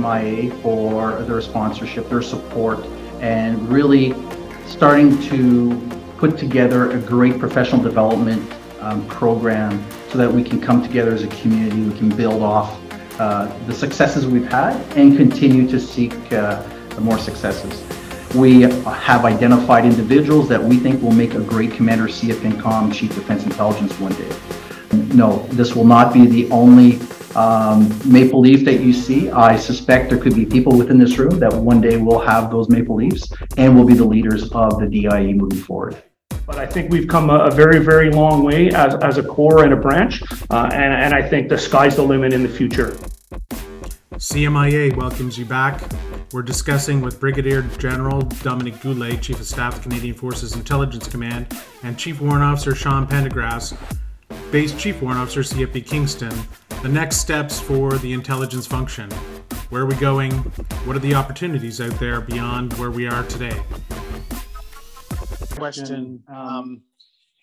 CMIA for their sponsorship, their support, and really starting to put together a great professional development um, program so that we can come together as a community, we can build off uh, the successes we've had and continue to seek uh, more successes. We have identified individuals that we think will make a great commander CFINCOM Chief Defense Intelligence one day. No, this will not be the only um, maple leaf that you see. I suspect there could be people within this room that one day will have those maple leaves and will be the leaders of the DIE moving forward. But I think we've come a, a very, very long way as, as a corps and a branch, uh, and, and I think the sky's the limit in the future. CMIA welcomes you back. We're discussing with Brigadier General Dominic Goulet, Chief of Staff, Canadian Forces Intelligence Command, and Chief Warrant Officer Sean Pendergast, Base Chief Warrant Officer CFB Kingston, the next steps for the intelligence function. Where are we going? What are the opportunities out there beyond where we are today? question. Um,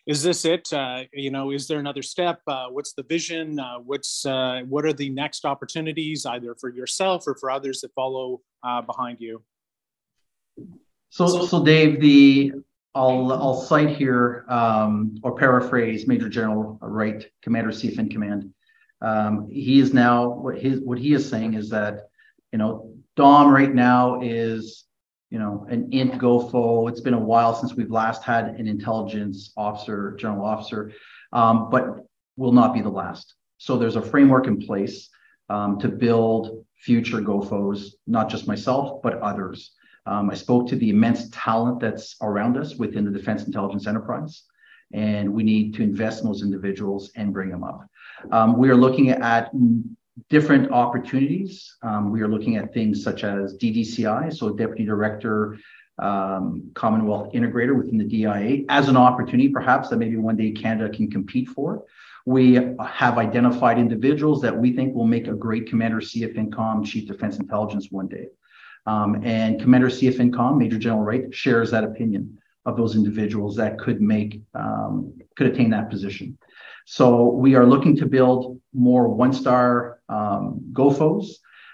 is this it? Uh, you know, is there another step? Uh, what's the vision? Uh, what's uh, what are the next opportunities, either for yourself or for others that follow uh, behind you? So, so Dave, the I'll I'll cite here um, or paraphrase Major General Wright, Commander CFIN Command. Um, he is now what his what he is saying is that you know Dom right now is you know, an int GOFO. It's been a while since we've last had an intelligence officer, general officer, um, but will not be the last. So there's a framework in place um, to build future GOFOs, not just myself, but others. Um, I spoke to the immense talent that's around us within the defense intelligence enterprise, and we need to invest in those individuals and bring them up. Um, we are looking at different opportunities. Um, we are looking at things such as DDCI, so Deputy Director um, Commonwealth Integrator within the DIA, as an opportunity perhaps that maybe one day Canada can compete for. We have identified individuals that we think will make a great Commander CFINCOM Chief Defense Intelligence one day. Um, and Commander CFINCOM, Major General Wright, shares that opinion of those individuals that could make, um, could attain that position. So we are looking to build more one-star um, GOFOs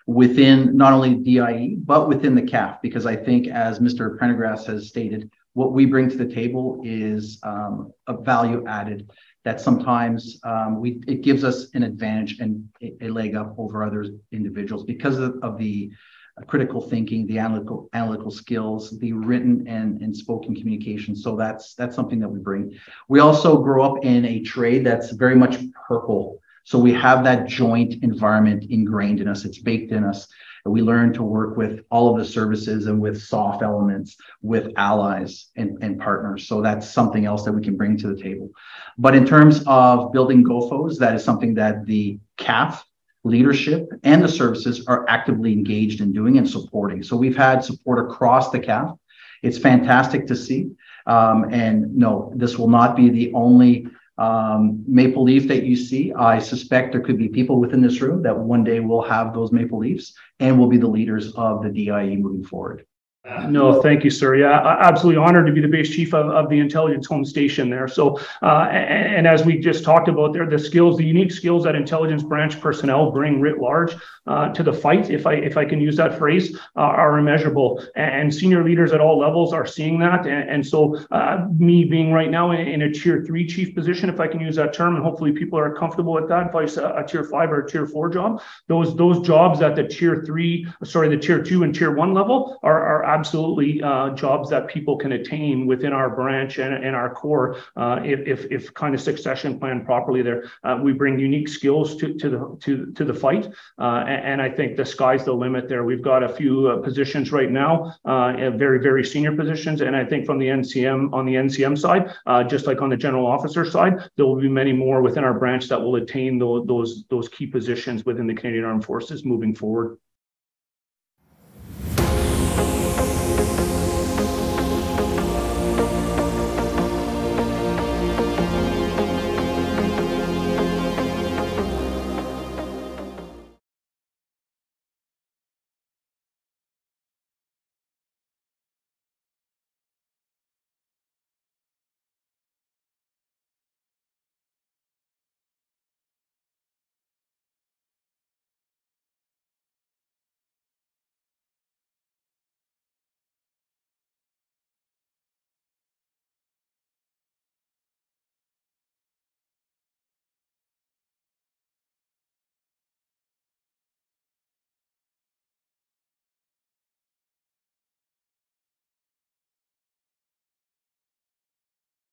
within not only DIE, but within the CAF, because I think as Mr. Pendergast has stated, what we bring to the table is um, a value added that sometimes um, we it gives us an advantage and a, a leg up over other individuals because of, of the Uh, critical thinking, the analytical analytical skills, the written and, and spoken communication. So that's that's something that we bring. We also grow up in a trade that's very much purple. So we have that joint environment ingrained in us. It's baked in us. We learn to work with all of the services and with SOF elements, with allies and, and partners. So that's something else that we can bring to the table. But in terms of building GOFOs, that is something that the CAF leadership and the services are actively engaged in doing and supporting. So we've had support across the CAF. It's fantastic to see. Um, and no, this will not be the only um, maple leaf that you see. I suspect there could be people within this room that one day will have those maple leaves and will be the leaders of the DIE moving forward. No, thank you, sir. Yeah, absolutely honored to be the base chief of, of the intelligence home station there. So, uh, and, and, as we just talked about there, the skills, the unique skills that intelligence branch personnel bring writ large uh, to the fight, if I if I can use that phrase, uh, are immeasurable. And senior leaders at all levels are seeing that. And, and so, uh, me being right now in, in, a tier three chief position, if I can use that term, and hopefully people are comfortable with that, vice a, a tier five or a tier four job, those those jobs at the tier three, sorry, the tier two and tier one level are are absolutely uh, jobs that people can attain within our branch and, and our corps uh, if, if, kind of succession planned properly there. Uh, we bring unique skills to, to, the, to, to the fight. Uh, and, and, I think the sky's the limit there. We've got a few uh, positions right now, uh, very, very senior positions. And I think from the NCM, on the NCM side, just like on the general officer side, there will be many more within our branch that will attain those, those, those key positions within the Canadian Armed Forces moving forward.